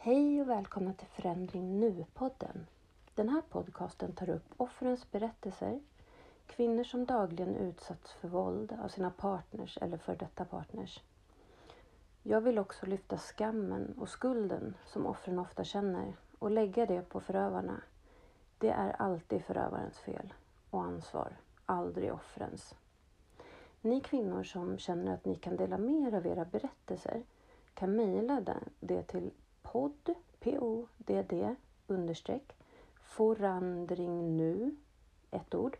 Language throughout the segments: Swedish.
Hej och välkomna till Förändring Nu-podden. Den här podcasten tar upp offrens berättelser, kvinnor som dagligen utsatts för våld av sina partners eller för detta partners. Jag vill också lyfta skammen och skulden som offren ofta känner och lägga det på förövarna. Det är alltid förövarens fel och ansvar, aldrig offrens. Ni kvinnor som känner att ni kan dela mer av era berättelser kan mejla det till podd, P-O-D-D, understreck, forandring nu, ett ord,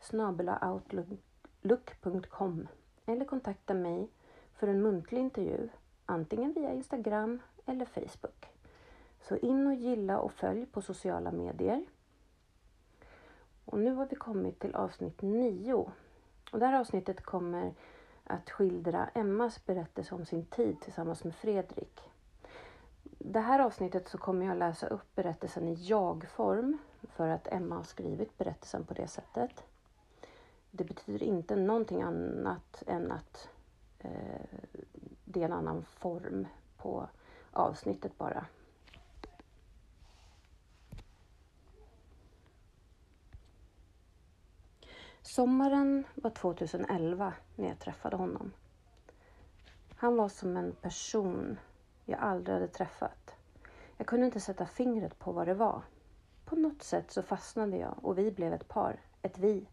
snabelaoutlook.com eller kontakta mig för en muntlig intervju, antingen via Instagram eller Facebook. Så in och gilla och följ på sociala medier. Och nu har vi kommit till avsnitt 9. Och det här avsnittet kommer att skildra Emmas berättelse om sin tid tillsammans med Fredrik det här avsnittet så kommer jag läsa upp berättelsen i jag-form för att Emma har skrivit berättelsen på det sättet. Det betyder inte någonting annat än att eh, det är en annan form på avsnittet bara. Sommaren var 2011 när jag träffade honom. Han var som en person jag aldrig hade träffat. Jag kunde inte sätta fingret på vad det var. På något sätt så fastnade jag och vi blev ett par, ett vi.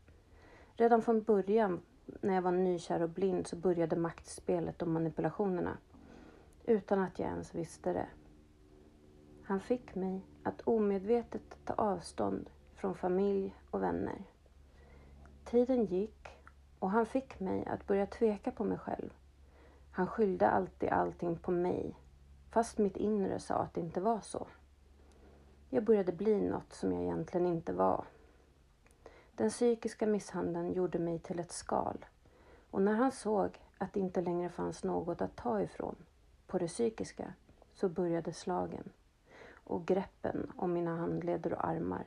Redan från början när jag var nykär och blind så började maktspelet och manipulationerna utan att jag ens visste det. Han fick mig att omedvetet ta avstånd från familj och vänner. Tiden gick och han fick mig att börja tveka på mig själv. Han skyllde alltid allting på mig fast mitt inre sa att det inte var så. Jag började bli något som jag egentligen inte var. Den psykiska misshandeln gjorde mig till ett skal och när han såg att det inte längre fanns något att ta ifrån på det psykiska så började slagen och greppen om mina handleder och armar.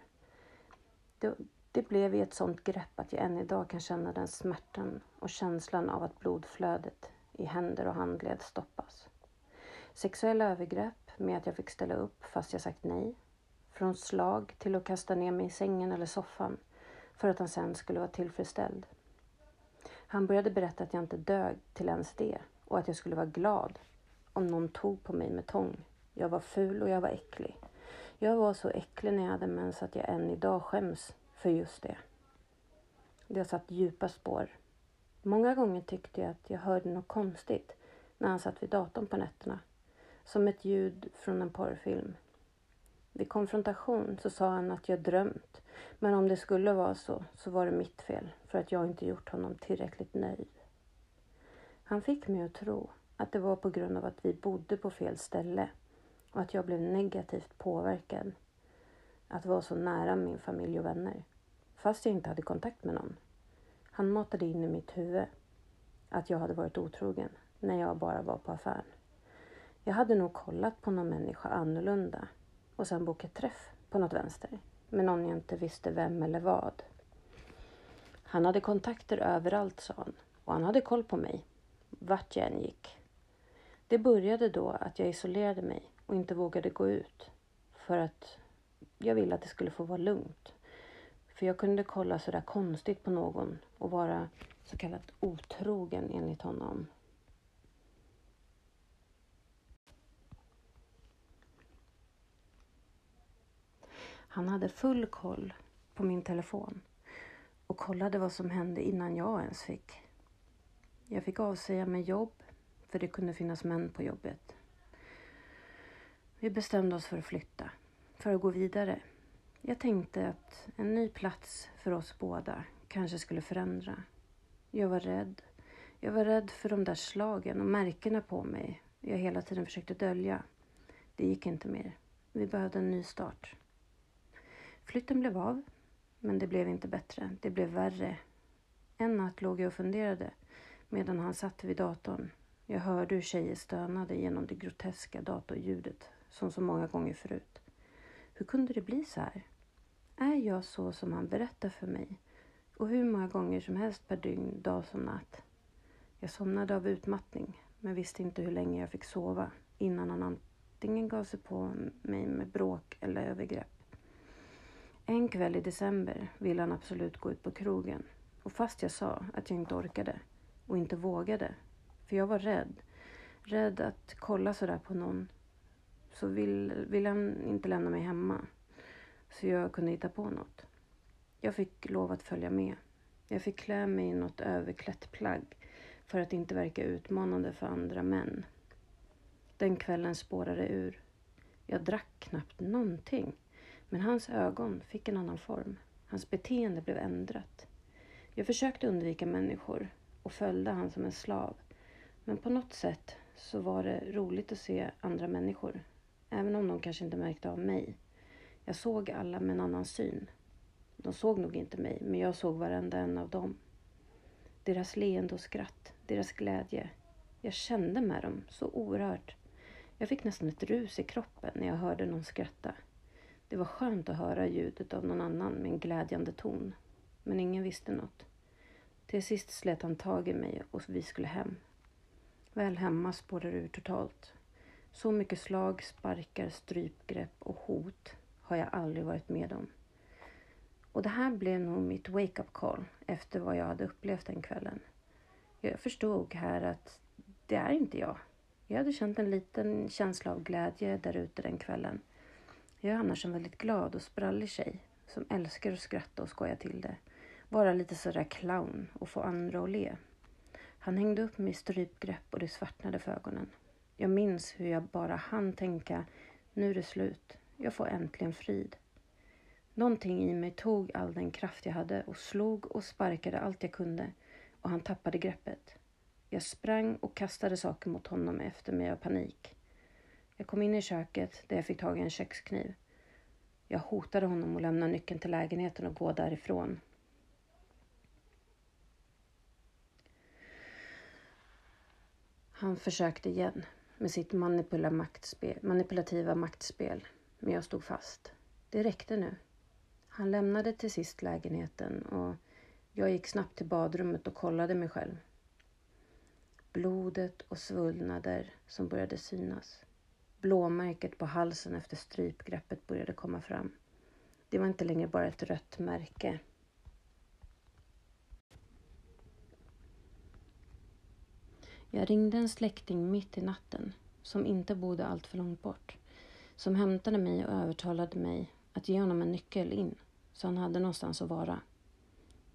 Det, det blev i ett sånt grepp att jag än idag kan känna den smärtan och känslan av att blodflödet i händer och handled stoppas. Sexuella övergrepp med att jag fick ställa upp fast jag sagt nej. Från slag till att kasta ner mig i sängen eller soffan för att han sen skulle vara tillfredsställd. Han började berätta att jag inte dög till ens det och att jag skulle vara glad om någon tog på mig med tång. Jag var ful och jag var äcklig. Jag var så äcklig när jag hade mens att jag än idag skäms för just det. Det har satt djupa spår. Många gånger tyckte jag att jag hörde något konstigt när han satt vid datorn på nätterna som ett ljud från en porrfilm. Vid konfrontation så sa han att jag drömt, men om det skulle vara så, så var det mitt fel för att jag inte gjort honom tillräckligt nöjd. Han fick mig att tro att det var på grund av att vi bodde på fel ställe och att jag blev negativt påverkad att vara så nära min familj och vänner, fast jag inte hade kontakt med någon. Han matade in i mitt huvud att jag hade varit otrogen när jag bara var på affären. Jag hade nog kollat på någon människa annorlunda och sen bokat träff på något vänster med någon jag inte visste vem eller vad. Han hade kontakter överallt, sa han, och han hade koll på mig, vart jag än gick. Det började då att jag isolerade mig och inte vågade gå ut för att jag ville att det skulle få vara lugnt. För jag kunde kolla sådär konstigt på någon och vara så kallat otrogen enligt honom. Han hade full koll på min telefon och kollade vad som hände innan jag ens fick. Jag fick avsäga mig jobb för det kunde finnas män på jobbet. Vi bestämde oss för att flytta, för att gå vidare. Jag tänkte att en ny plats för oss båda kanske skulle förändra. Jag var rädd. Jag var rädd för de där slagen och märkena på mig jag hela tiden försökte dölja. Det gick inte mer. Vi behövde en ny start. Flytten blev av, men det blev inte bättre. Det blev värre. En natt låg jag och funderade medan han satt vid datorn. Jag hörde hur tjejer stönade genom det groteska datorljudet som så många gånger förut. Hur kunde det bli så här? Är jag så som han berättar för mig? Och hur många gånger som helst per dygn, dag som natt. Jag somnade av utmattning, men visste inte hur länge jag fick sova innan han antingen gav sig på mig med bråk eller övergrepp. En kväll i december ville han absolut gå ut på krogen. Och fast jag sa att jag inte orkade och inte vågade, för jag var rädd, rädd att kolla sådär på någon, så ville vill han inte lämna mig hemma. Så jag kunde hitta på något. Jag fick lov att följa med. Jag fick klä mig i något överklätt plagg för att inte verka utmanande för andra män. Den kvällen spårade ur. Jag drack knappt någonting, men hans ögon fick en annan form. Hans beteende blev ändrat. Jag försökte undvika människor och följde han som en slav. Men på något sätt så var det roligt att se andra människor, även om de kanske inte märkte av mig. Jag såg alla med en annan syn. De såg nog inte mig, men jag såg varenda en av dem. Deras leende och skratt, deras glädje. Jag kände med dem så oerhört. Jag fick nästan ett rus i kroppen när jag hörde någon skratta. Det var skönt att höra ljudet av någon annan med en glädjande ton. Men ingen visste något. Till sist slet han tag i mig och vi skulle hem. Väl hemma spårade det ur totalt. Så mycket slag, sparkar, strypgrepp och hot har jag aldrig varit med om. Och det här blev nog mitt wake-up call efter vad jag hade upplevt den kvällen. Jag förstod här att det är inte jag. Jag hade känt en liten känsla av glädje där ute den kvällen. Jag är annars en väldigt glad och sprallig tjej som älskar att skratta och skoja till det. Vara lite sådär clown och få andra att le. Han hängde upp mig i strypgrepp och det svartnade för ögonen. Jag minns hur jag bara hann tänka, nu är det slut. Jag får äntligen frid. Någonting i mig tog all den kraft jag hade och slog och sparkade allt jag kunde och han tappade greppet. Jag sprang och kastade saker mot honom efter mig av panik. Jag kom in i köket där jag fick tag i en kökskniv. Jag hotade honom att lämna nyckeln till lägenheten och gå därifrån. Han försökte igen med sitt manipulativa maktspel, men jag stod fast. Det räckte nu. Han lämnade till sist lägenheten och jag gick snabbt till badrummet och kollade mig själv. Blodet och svullnader som började synas. Blåmärket på halsen efter strypgreppet började komma fram. Det var inte längre bara ett rött märke. Jag ringde en släkting mitt i natten som inte bodde allt för långt bort. Som hämtade mig och övertalade mig att ge honom en nyckel in så han hade någonstans att vara.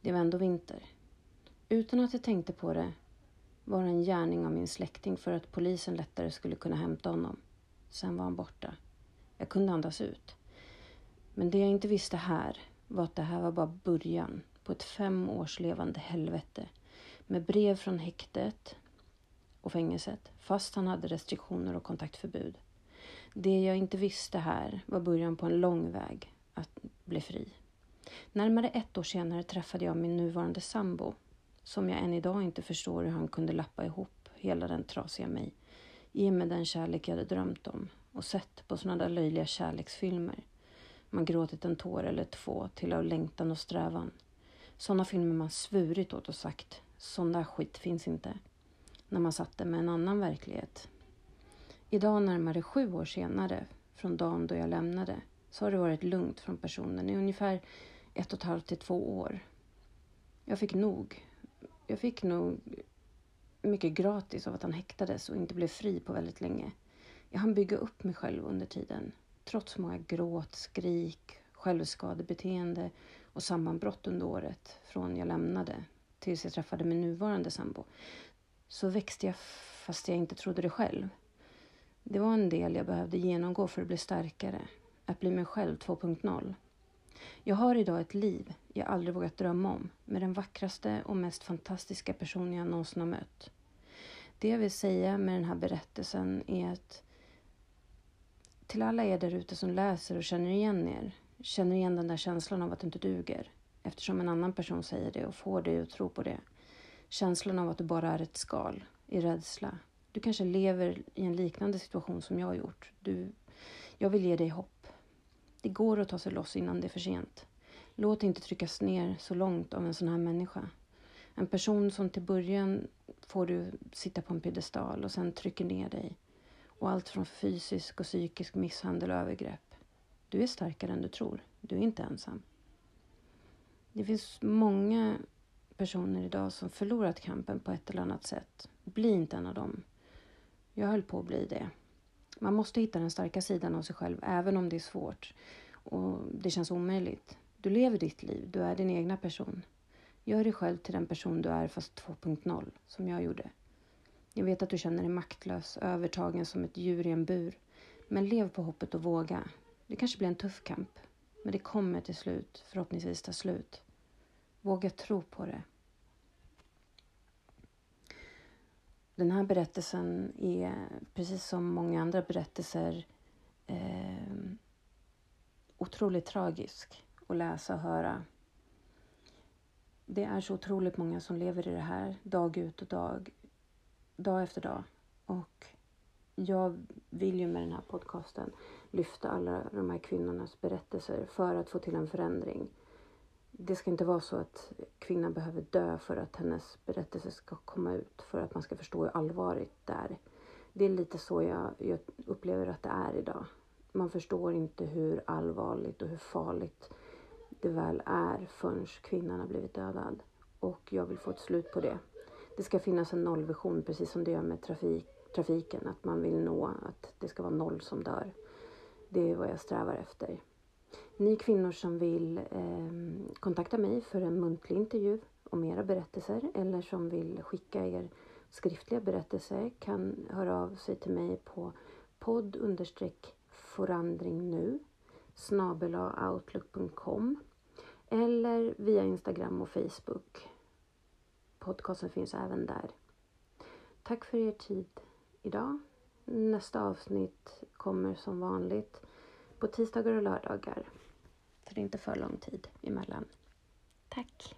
Det var ändå vinter. Utan att jag tänkte på det var det en gärning av min släkting för att polisen lättare skulle kunna hämta honom. Sen var han borta. Jag kunde andas ut. Men det jag inte visste här var att det här var bara början på ett fem års levande helvete med brev från häktet och fängelset fast han hade restriktioner och kontaktförbud. Det jag inte visste här var början på en lång väg att bli fri. Närmare ett år senare träffade jag min nuvarande sambo som jag än idag inte förstår hur han kunde lappa ihop hela den trasiga mig. Ge mig den kärlek jag hade drömt om och sett på sådana där löjliga kärleksfilmer. Man gråtit en tår eller två till av längtan och strävan. Sådana filmer man svurit åt och sagt, sån där skit finns inte. När man satte med en annan verklighet. Idag närmare sju år senare, från dagen då jag lämnade, så har det varit lugnt från personen i ungefär ett och ett halvt till två år. Jag fick nog. Jag fick nog mycket gratis av att han häktades och inte blev fri på väldigt länge. Jag hann bygga upp mig själv under tiden. Trots många gråt, skrik, självskadebeteende och sammanbrott under året från jag lämnade tills jag träffade min nuvarande sambo så växte jag fast jag inte trodde det själv. Det var en del jag behövde genomgå för att bli starkare, att bli mig själv 2.0. Jag har idag ett liv jag aldrig vågat drömma om med den vackraste och mest fantastiska person jag någonsin har mött. Det jag vill säga med den här berättelsen är att till alla er där ute som läser och känner igen er, känner igen den där känslan av att du inte duger eftersom en annan person säger det och får dig att tro på det. Känslan av att du bara är ett skal i rädsla. Du kanske lever i en liknande situation som jag har gjort. Du, jag vill ge dig hopp. Det går att ta sig loss innan det är för sent. Låt inte tryckas ner så långt av en sån här människa. En person som till början får du sitta på en piedestal och sen trycker ner dig och allt från fysisk och psykisk misshandel och övergrepp. Du är starkare än du tror. Du är inte ensam. Det finns många personer idag som förlorat kampen på ett eller annat sätt. Bli inte en av dem. Jag höll på att bli det. Man måste hitta den starka sidan av sig själv, även om det är svårt och det känns omöjligt. Du lever ditt liv, du är din egna person. Gör dig själv till den person du är fast 2.0, som jag gjorde. Jag vet att du känner dig maktlös, övertagen som ett djur i en bur. Men lev på hoppet och våga. Det kanske blir en tuff kamp, men det kommer till slut förhoppningsvis ta slut. Våga tro på det. Den här berättelsen är, precis som många andra berättelser, eh, otroligt tragisk att läsa och höra. Det är så otroligt många som lever i det här dag ut och dag, dag efter dag. Och jag vill ju med den här podcasten lyfta alla de här kvinnornas berättelser för att få till en förändring. Det ska inte vara så att kvinnan behöver dö för att hennes berättelse ska komma ut, för att man ska förstå hur allvarligt det är. Det är lite så jag, jag upplever att det är idag. Man förstår inte hur allvarligt och hur farligt det väl är förrän kvinnan har blivit dödad. Och jag vill få ett slut på det. Det ska finnas en nollvision precis som det gör med trafik, trafiken. Att man vill nå att det ska vara noll som dör. Det är vad jag strävar efter. Ni kvinnor som vill eh, kontakta mig för en muntlig intervju om era berättelser eller som vill skicka er skriftliga berättelser kan höra av sig till mig på podd forandring nu outlook.com eller via Instagram och Facebook. Podcasten finns även där. Tack för er tid idag. Nästa avsnitt kommer som vanligt på tisdagar och lördagar. Så det är inte för lång tid emellan. Tack!